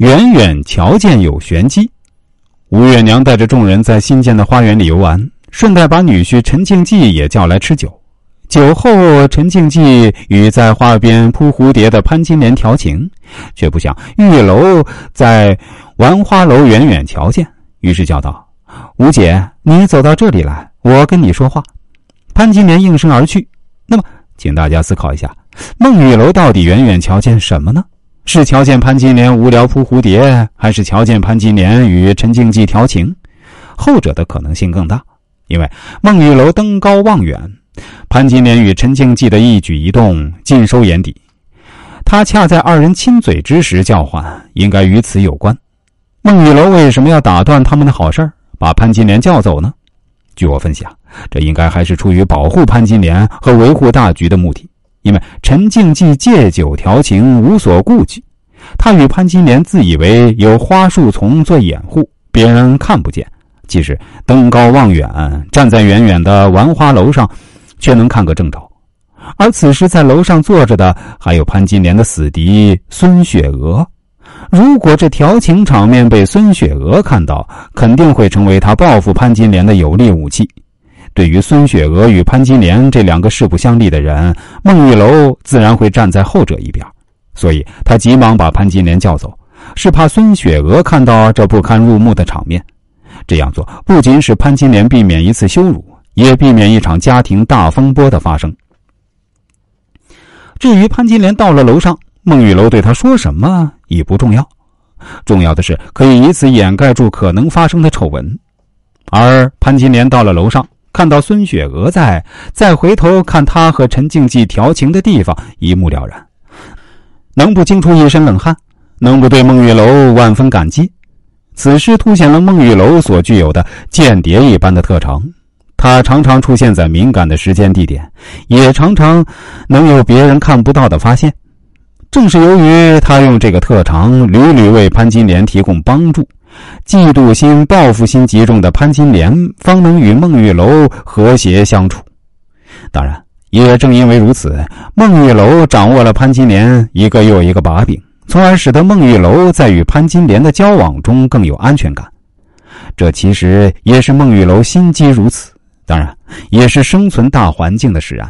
远远瞧见有玄机。吴月娘带着众人在新建的花园里游玩，顺带把女婿陈静济也叫来吃酒。酒后，陈静济与在花边扑蝴蝶的潘金莲调情，却不想玉楼在玩花楼远远瞧见，于是叫道：“吴姐，你走到这里来，我跟你说话。”潘金莲应声而去。那么，请大家思考一下，孟玉楼到底远远瞧见什么呢？是瞧见潘金莲无聊扑蝴蝶，还是瞧见潘金莲与陈静济调情？后者的可能性更大，因为孟玉楼登高望远，潘金莲与陈静济的一举一动尽收眼底。他恰在二人亲嘴之时叫唤，应该与此有关。孟玉楼为什么要打断他们的好事把潘金莲叫走呢？据我分析啊，这应该还是出于保护潘金莲和维护大局的目的。因为陈静济借酒调情无所顾忌，他与潘金莲自以为有花树丛做掩护，别人看不见。其实登高望远，站在远远的玩花楼上，却能看个正着。而此时在楼上坐着的，还有潘金莲的死敌孙雪娥。如果这调情场面被孙雪娥看到，肯定会成为他报复潘金莲的有力武器。对于孙雪娥与潘金莲这两个势不相立的人，孟玉楼自然会站在后者一边，所以他急忙把潘金莲叫走，是怕孙雪娥看到这不堪入目的场面。这样做不仅使潘金莲避免一次羞辱，也避免一场家庭大风波的发生。至于潘金莲到了楼上，孟玉楼对他说什么已不重要，重要的是可以以此掩盖住可能发生的丑闻。而潘金莲到了楼上。看到孙雪娥在，再回头看他和陈静济调情的地方，一目了然，能不惊出一身冷汗？能不对孟玉楼万分感激？此事凸显了孟玉楼所具有的间谍一般的特长。他常常出现在敏感的时间地点，也常常能有别人看不到的发现。正是由于他用这个特长，屡屡为潘金莲提供帮助。嫉妒心、报复心极重的潘金莲，方能与孟玉楼和谐相处。当然，也正因为如此，孟玉楼掌握了潘金莲一个又一个把柄，从而使得孟玉楼在与潘金莲的交往中更有安全感。这其实也是孟玉楼心机如此，当然，也是生存大环境的使然。